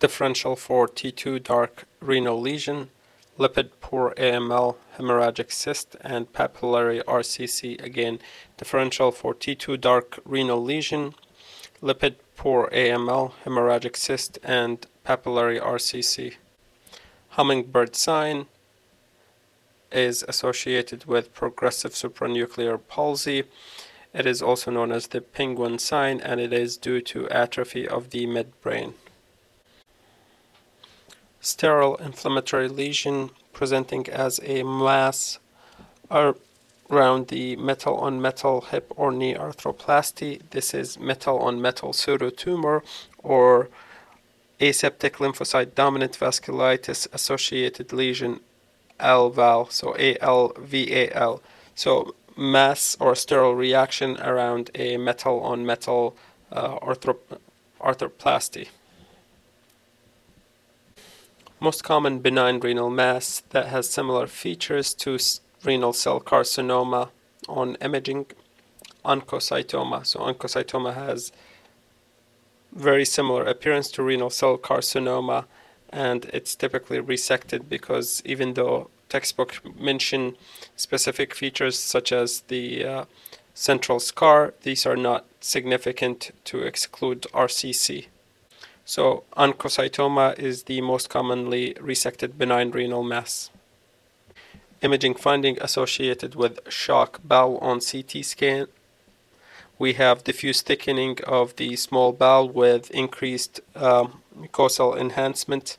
differential for T2 dark renal lesion, lipid poor AML, hemorrhagic cyst, and papillary RCC. Again, differential for T2 dark renal lesion, lipid poor AML, hemorrhagic cyst, and papillary RCC. Hummingbird sign is associated with progressive supranuclear palsy. It is also known as the penguin sign and it is due to atrophy of the midbrain. Sterile inflammatory lesion presenting as a mass around the metal on metal hip or knee arthroplasty. This is metal on metal pseudotumor or aseptic lymphocyte dominant vasculitis associated lesion ALVAL, so ALVAL. So mass or sterile reaction around a metal on metal uh, arthroplasty. Most common benign renal mass that has similar features to renal cell carcinoma on imaging, oncocytoma. So oncocytoma has very similar appearance to renal cell carcinoma and it's typically resected because even though textbook mention specific features such as the uh, central scar, these are not significant to exclude RCC. So oncocytoma is the most commonly resected benign renal mass. Imaging finding associated with shock bowel on CT scan. We have diffuse thickening of the small bowel with increased um, mucosal enhancement.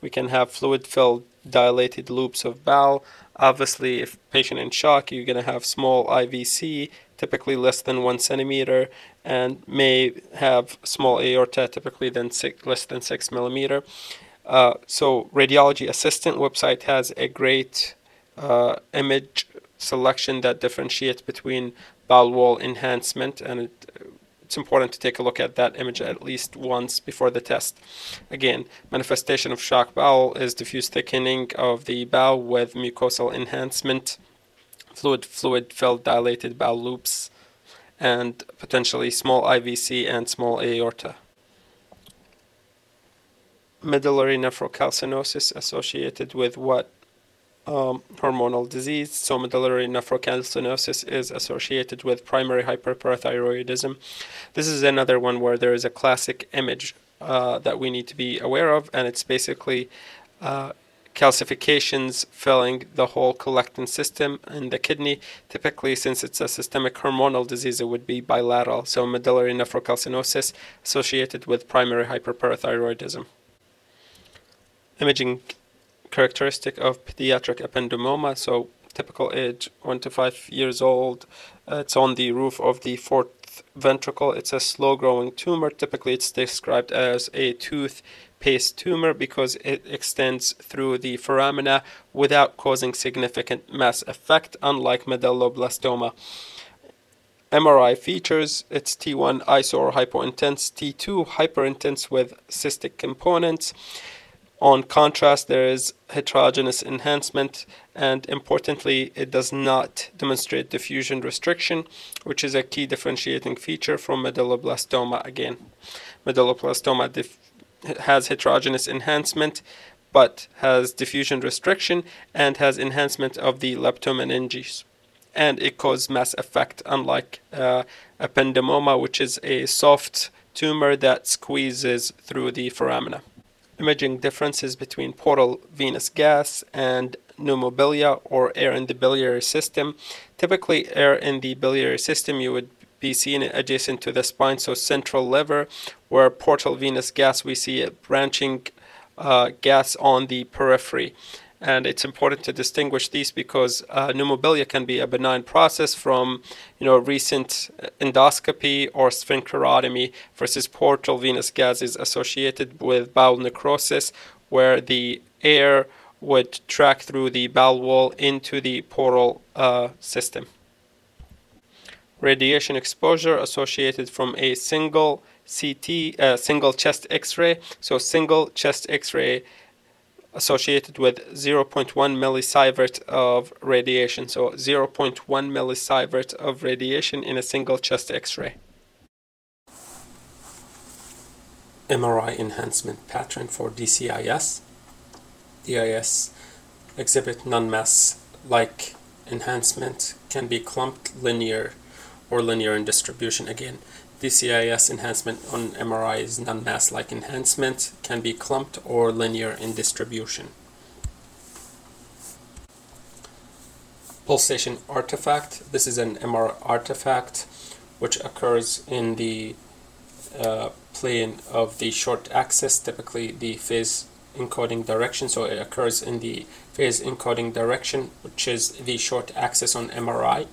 We can have fluid-filled dilated loops of bowel. Obviously, if patient in shock, you're going to have small IVC, typically less than one centimeter, and may have small aorta, typically than six, less than six millimeter. Uh, so radiology assistant website has a great uh, image selection that differentiates between bowel wall enhancement and it, it's important to take a look at that image at least once before the test. Again, manifestation of shock bowel is diffuse thickening of the bowel with mucosal enhancement, fluid fluid filled dilated bowel loops, and potentially small IVC and small aorta. Medullary nephrocalcinosis associated with what um, hormonal disease. So medullary nephrocalcinosis is associated with primary hyperparathyroidism. This is another one where there is a classic image uh, that we need to be aware of, and it's basically uh, calcifications filling the whole collecting system in the kidney. Typically, since it's a systemic hormonal disease, it would be bilateral. So medullary nephrocalcinosis associated with primary hyperparathyroidism. Imaging characteristic of pediatric ependymoma. So typical age, one to five years old. Uh, it's on the roof of the fourth ventricle. It's a slow-growing tumor. Typically, it's described as a tooth paste tumor because it extends through the foramina without causing significant mass effect, unlike medulloblastoma. MRI features it's T1 iso or hypointense, T2 hyperintense with cystic components. On contrast, there is heterogeneous enhancement, and importantly, it does not demonstrate diffusion restriction, which is a key differentiating feature from medulloblastoma again. Medulloblastoma has heterogeneous enhancement, but has diffusion restriction and has enhancement of the leptomeninges. And it causes mass effect, unlike uh, ependymoma, which is a soft tumor that squeezes through the foramina imaging differences between portal venous gas and pneumobilia or air in the biliary system. Typically, air in the biliary system you would be seen adjacent to the spine, so central liver, where portal venous gas we see a branching uh, gas on the periphery and it's important to distinguish these because uh, pneumobilia can be a benign process from you know recent endoscopy or sphincterotomy versus portal venous gases associated with bowel necrosis where the air would track through the bowel wall into the portal uh, system. Radiation exposure associated from a single CT, uh, single chest X-ray. So single chest X-ray associated with 0.1 millisievert of radiation. So 0.1 millisievert of radiation in a single chest X-ray. MRI enhancement pattern for DCIS. DIS exhibit non-mass like enhancement can be clumped linear or linear in distribution again. DCIS enhancement on MRI is non-mass like enhancement can be clumped or linear in distribution. Pulsation artifact. This is an MR artifact which occurs in the uh, plane of the short axis, typically the phase encoding direction. So it occurs in the phase encoding direction, which is the short axis on MRI.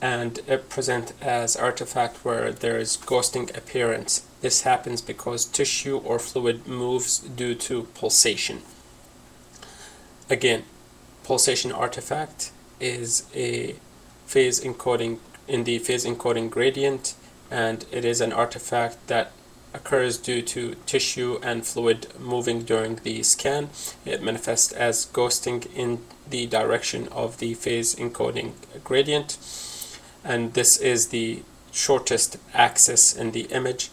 And it present as artifact where there is ghosting appearance. This happens because tissue or fluid moves due to pulsation. Again, pulsation artifact is a phase encoding in the phase encoding gradient and it is an artifact that occurs due to tissue and fluid moving during the scan. It manifests as ghosting in the direction of the phase encoding gradient. And this is the shortest axis in the image.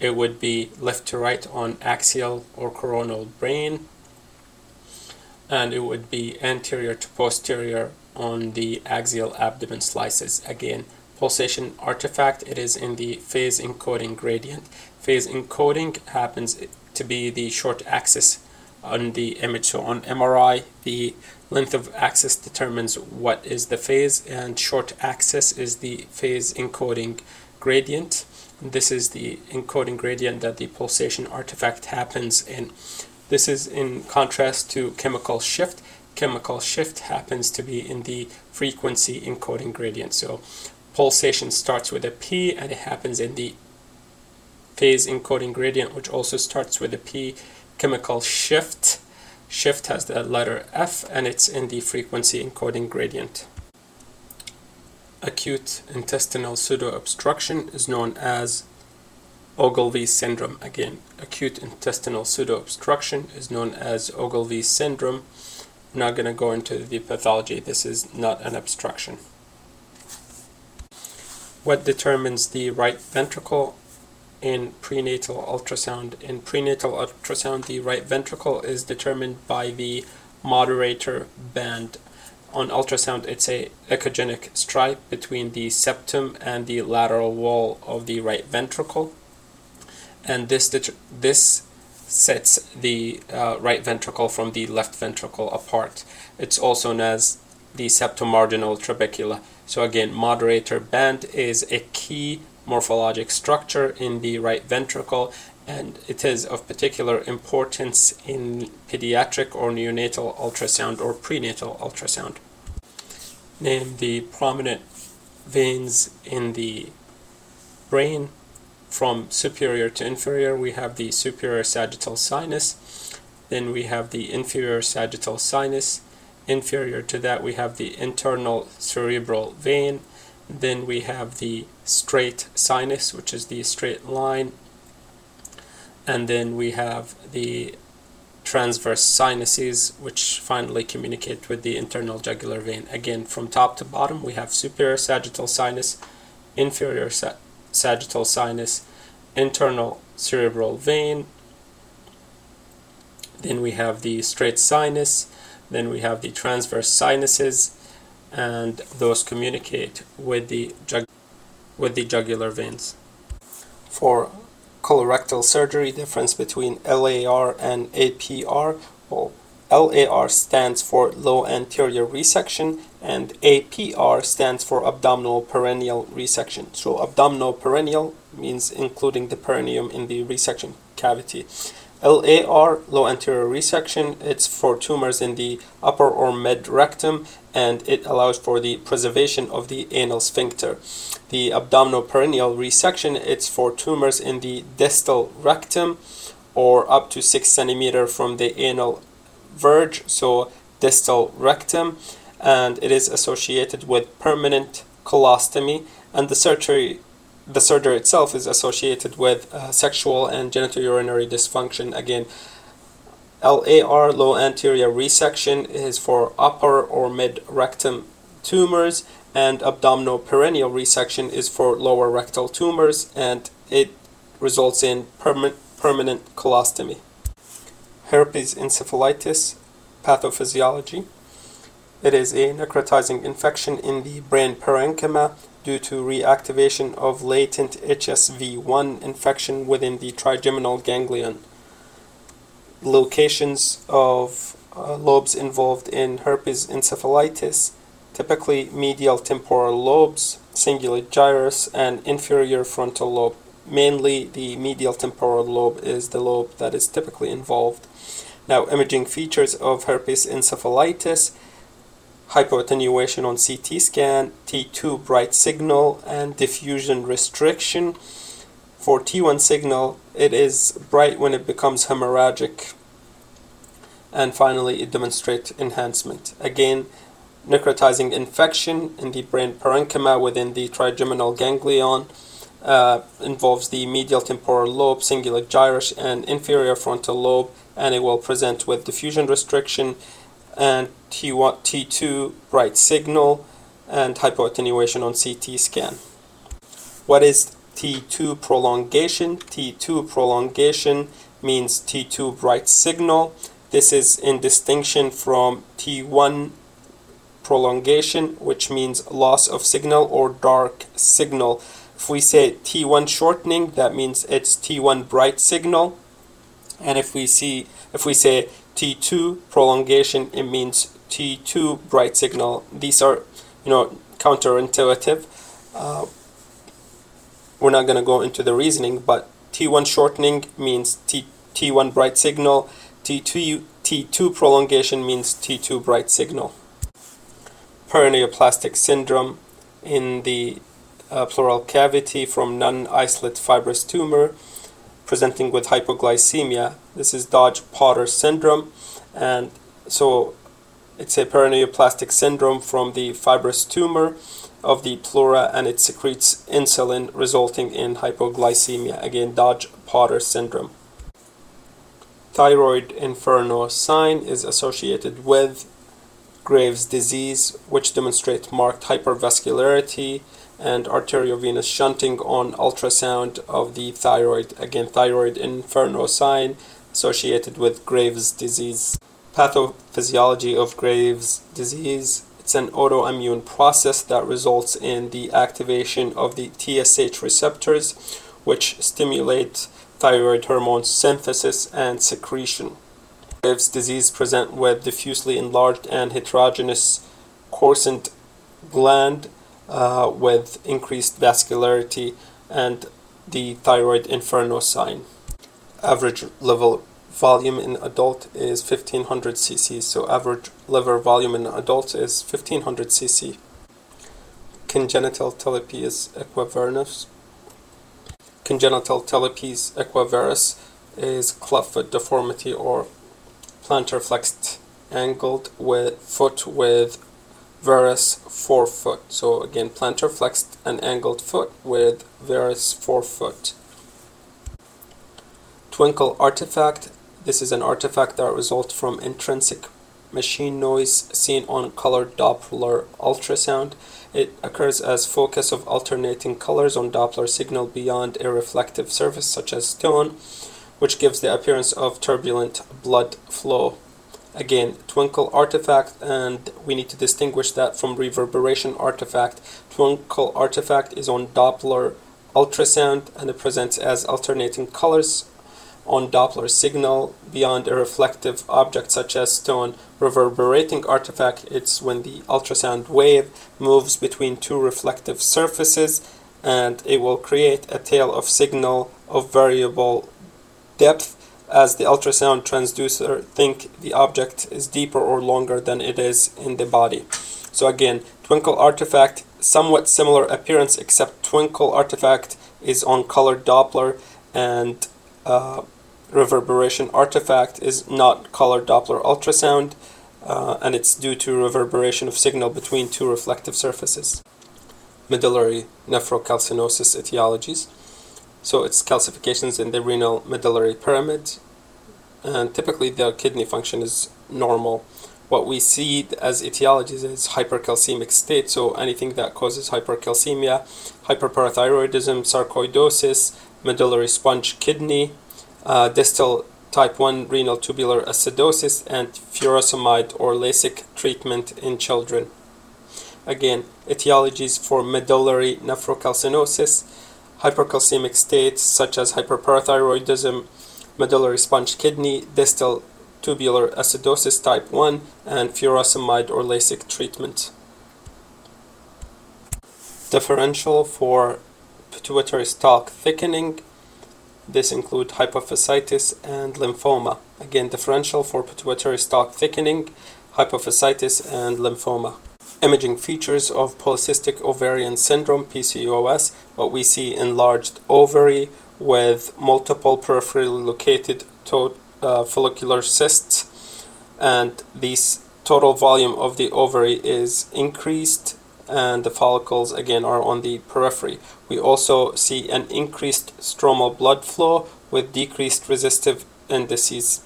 It would be left to right on axial or coronal brain And it would be anterior to posterior on the axial abdomen slices. Again, pulsation artifact, it is in the phase encoding gradient. Phase encoding happens to be the short axis on the image. So on MRI, the length of axis determines what is the phase and short axis is the phase encoding gradient. This is the encoding gradient that the pulsation artifact happens in. This is in contrast to chemical shift. Chemical shift happens to be in the frequency encoding gradient. So pulsation starts with a P and it happens in the phase encoding gradient which also starts with a P. Chemical shift, shift has the letter F and it's in the frequency encoding gradient. Acute intestinal pseudoobstruction is known as Ogilvie syndrome. Again, acute intestinal pseudoobstruction is known as Ogilvie syndrome. I'm not going to go into the pathology. This is not an obstruction what determines the right ventricle in prenatal ultrasound. In prenatal ultrasound, the right ventricle is determined by the moderator band. On ultrasound, it's a echogenic stripe between the septum and the lateral wall of the right ventricle. And this, this sets the uh, right ventricle from the left ventricle apart. It's also known as the septomarginal trabecula. So again, moderator band is a key morphologic structure in the right ventricle and it is of particular importance in pediatric or neonatal ultrasound or prenatal ultrasound. Name the prominent veins in the brain from superior to inferior. We have the superior sagittal sinus, then we have the inferior sagittal sinus, Inferior to that, we have the internal cerebral vein. Then we have the straight sinus, which is the straight line. And then we have the transverse sinuses, which finally communicate with the internal jugular vein. Again, from top to bottom, we have superior sagittal sinus, inferior sa sagittal sinus, internal cerebral vein. Then we have the straight sinus, then we have the transverse sinuses, and those communicate with the, with the jugular veins. For colorectal surgery, difference between LAR and APR, well, LAR stands for low anterior resection and APR stands for abdominal perineal resection. So abdominal perineal means including the perineum in the resection cavity. LAR, low anterior resection, it's for tumors in the upper or mid rectum and it allows for the preservation of the anal sphincter. The abdominal perineal resection, it's for tumors in the distal rectum or up to 6 centimeter from the anal verge, so distal rectum, and it is associated with permanent colostomy and the surgery the surgery itself is associated with uh, sexual and genitourinary dysfunction. Again, LAR, low anterior resection, is for upper or mid rectum tumors, and abdominal perineal resection is for lower rectal tumors, and it results in perma- permanent colostomy. Herpes encephalitis, pathophysiology. It is a necrotizing infection in the brain parenchyma due to reactivation of latent HSV1 infection within the trigeminal ganglion. Locations of uh, lobes involved in herpes encephalitis, typically medial temporal lobes, cingulate gyrus, and inferior frontal lobe. Mainly, the medial temporal lobe is the lobe that is typically involved. Now, imaging features of herpes encephalitis hypoattenuation on CT scan, T2 bright signal, and diffusion restriction. For T1 signal, it is bright when it becomes hemorrhagic. And finally, it demonstrates enhancement. Again, necrotizing infection in the brain parenchyma within the trigeminal ganglion uh, involves the medial temporal lobe, cingulate gyrus, and inferior frontal lobe, and it will present with diffusion restriction and T1, T2 bright signal and hypoattenuation on CT scan. What is T2 prolongation? T2 prolongation means T2 bright signal. This is in distinction from T1 prolongation, which means loss of signal or dark signal. If we say T1 shortening, that means it's T1 bright signal. And if we see if we say T2 prolongation, it means T2 bright signal. These are, you know, counterintuitive. Uh, we're not going to go into the reasoning, but T1 shortening means T, T1 bright signal. T2, T2 prolongation means T2 bright signal. Paraneoplastic syndrome in the uh, pleural cavity from non-isolate fibrous tumor presenting with hypoglycemia. This is Doege-Potter syndrome, and so it's a paraneoplastic syndrome from the fibrous tumor of the pleura and it secretes insulin resulting in hypoglycemia. Again, Dodge Potter syndrome. Thyroid inferno sign is associated with Graves' disease, which demonstrates marked hypervascularity and arteriovenous shunting on ultrasound of the thyroid. Again, thyroid inferno sign associated with Graves' disease. Pathophysiology of Graves' disease. It's an autoimmune process that results in the activation of the TSH receptors, which stimulate thyroid hormone synthesis and secretion. Graves' disease present with diffusely enlarged and heterogeneous quiescent gland uh, with increased vascularity and the thyroid inferno sign. Average liver volume in adult is 1500 cc, so average liver volume in adults is 1500 cc. Congenital talipes equinovarus. Congenital talipes equinovarus is clubfoot deformity or plantar flexed angled with foot with varus forefoot. So again, plantar flexed and angled foot with varus forefoot. Twinkle artifact. This is an artifact that results from intrinsic machine noise seen on color Doppler ultrasound. It occurs as focus of alternating colors on Doppler signal beyond a reflective surface such as stone, which gives the appearance of turbulent blood flow. Again twinkle artifact and we need to distinguish that from reverberation artifact. Twinkle artifact is on doppler ultrasound and it presents as alternating colors on doppler signal beyond a reflective object such as stone reverberating artifact it's when the ultrasound wave moves between two reflective surfaces and it will create a tail of signal of variable depth as the ultrasound transducer think the object is deeper or longer than it is in the body. So again, twinkle artifact, somewhat similar appearance except twinkle artifact is on color Doppler and uh, reverberation artifact is not color Doppler ultrasound uh, and it's due to reverberation of signal between two reflective surfaces. Medullary nephrocalcinosis etiologies. So it's calcifications in the renal medullary pyramid, and typically the kidney function is normal. What we see as etiologies is hypercalcemic state, so anything that causes hypercalcemia, hyperparathyroidism, sarcoidosis, medullary sponge kidney, uh, distal type 1 renal tubular acidosis, and furosemide or Lasix treatment in children. Again, etiologies for medullary nephrocalcinosis, hypercalcemic states such as hyperparathyroidism, medullary sponge kidney, distal tubular acidosis type 1, and furosemide or Lasix treatment. Differential for pituitary stalk thickening. This include hypophysitis and lymphoma. Again, differential for pituitary stalk thickening, hypophysitis and lymphoma. Imaging features of polycystic ovarian syndrome PCOS, what we see enlarged ovary with multiple peripherally located to, uh, follicular cysts and this total volume of the ovary is increased and the follicles again are on the periphery. We also see an increased stromal blood flow with decreased resistive indices.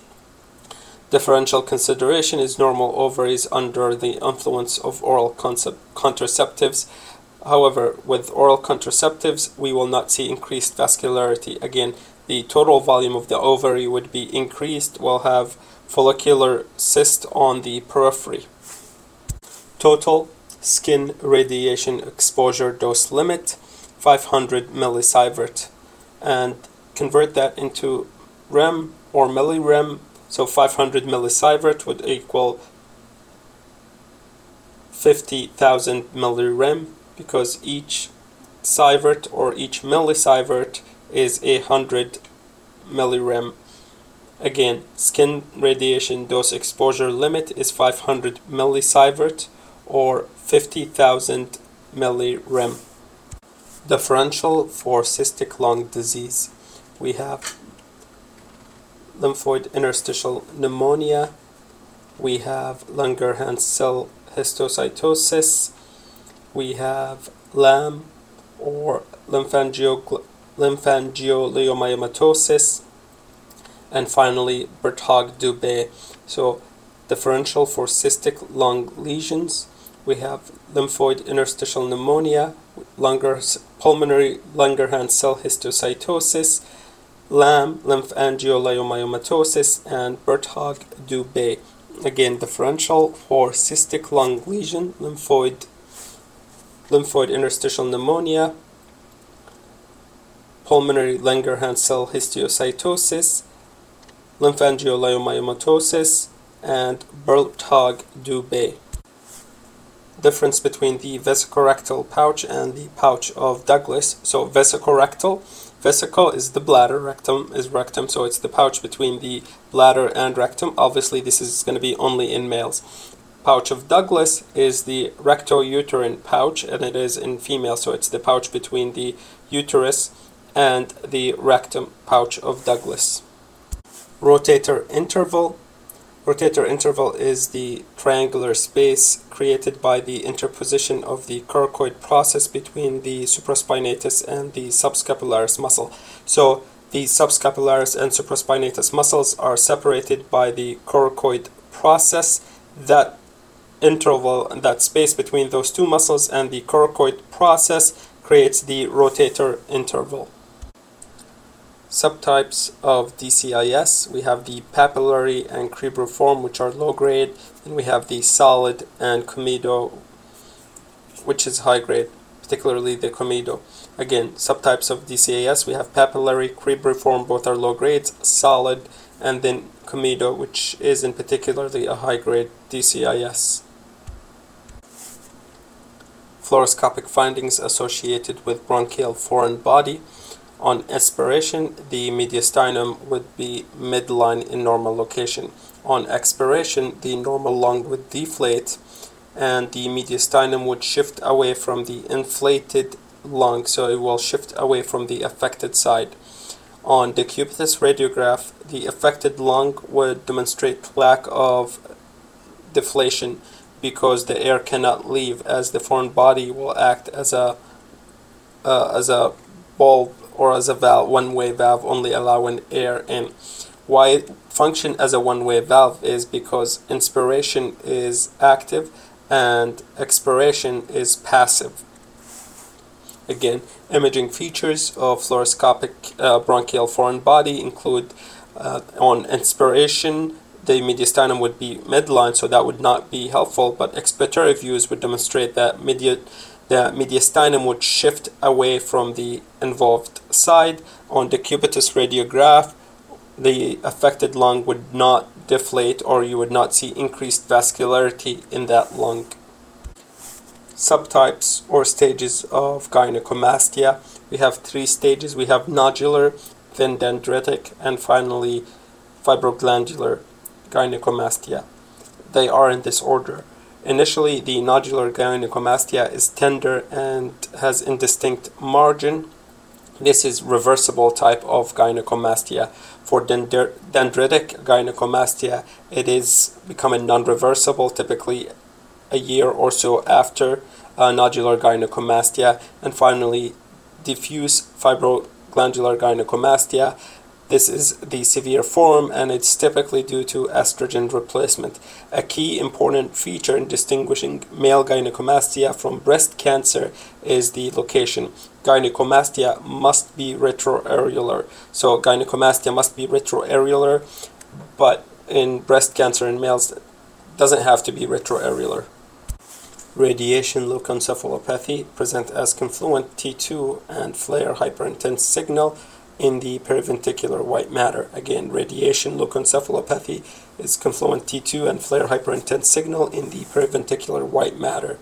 Differential consideration is normal ovaries under the influence of oral contraceptives. However, with oral contraceptives, we will not see increased vascularity. Again, the total volume of the ovary would be increased. We'll have follicular cyst on the periphery. Total skin radiation exposure dose limit 500 millisievert and convert that into rem or millirem so 500 millisievert would equal 50,000 millirem because each sievert or each millisievert is a hundred millirem again skin radiation dose exposure limit is 500 millisievert or 50,000 millirem. Differential for cystic lung disease. We have lymphoid interstitial pneumonia. We have Langerhans cell histiocytosis. We have LAM or lymphangiole- lymphangioleiomyomatosis. And finally, Birt-Hogg-Dubé. So, differential for cystic lung lesions we have lymphoid interstitial pneumonia, pulmonary Langerhans cell histiocytosis, LAM, lymphangioleiomyomatosis, and Birt-Hogg-Dubé. Again, differential for cystic lung lesion, lymphoid, lymphoid interstitial pneumonia, pulmonary Langerhans cell histiocytosis, lymphangioleiomyomatosis, and Birt-Hogg-Dubé difference between the vesicorectal pouch and the pouch of Douglas. So vesicorectal, vesicle is the bladder, rectum is rectum, so it's the pouch between the bladder and rectum. Obviously, this is going to be only in males. Pouch of Douglas is the rectouterine pouch, and it is in female, so it's the pouch between the uterus and the rectum pouch of Douglas. Rotator interval Rotator interval is the triangular space created by the interposition of the coracoid process between the supraspinatus and the subscapularis muscle. So the subscapularis and supraspinatus muscles are separated by the coracoid process. That interval, that space between those two muscles and the coracoid process creates the rotator interval subtypes of DCIS. We have the papillary and cribriform, which are low grade, and we have the solid and comedo, which is high grade, particularly the comedo. Again, subtypes of DCIS, we have papillary, cribriform, both are low grades, solid, and then comedo, which is in particularly a high grade DCIS. Fluoroscopic findings associated with bronchial foreign body. On aspiration, the mediastinum would be midline in normal location. On expiration, the normal lung would deflate and the mediastinum would shift away from the inflated lung, so it will shift away from the affected side. On decubitus radiograph, the affected lung would demonstrate lack of deflation because the air cannot leave as the foreign body will act as a uh, as a bulb or as a valve, one-way valve only allowing air in. Why it function as a one-way valve is because inspiration is active and expiration is passive. Again, imaging features of fluoroscopic uh, bronchial foreign body include uh, on inspiration, the mediastinum would be midline, so that would not be helpful, but expiratory views would demonstrate that media, the mediastinum would shift away from the involved side. On decubitus radiograph, the affected lung would not deflate or you would not see increased vascularity in that lung subtypes or stages of gynecomastia. We have three stages. We have nodular, then dendritic, and finally fibroglandular gynecomastia. They are in this order. Initially, the nodular gynecomastia is tender and has indistinct margin. This is reversible type of gynecomastia. For dendritic gynecomastia, it is becoming non-reversible, typically a year or so after uh, nodular gynecomastia, and finally diffuse fibroglandular gynecomastia. This is the severe form and it's typically due to estrogen replacement. A key important feature in distinguishing male gynecomastia from breast cancer is the location. Gynecomastia must be retroareolar. So gynecomastia must be retroareolar, but in breast cancer in males doesn't have to be retroareolar radiation leukoencephalopathy present as confluent T2 and FLAIR hyperintense signal in the periventricular white matter. Again, radiation leukoencephalopathy is confluent T2 and FLAIR hyperintense signal in the periventricular white matter.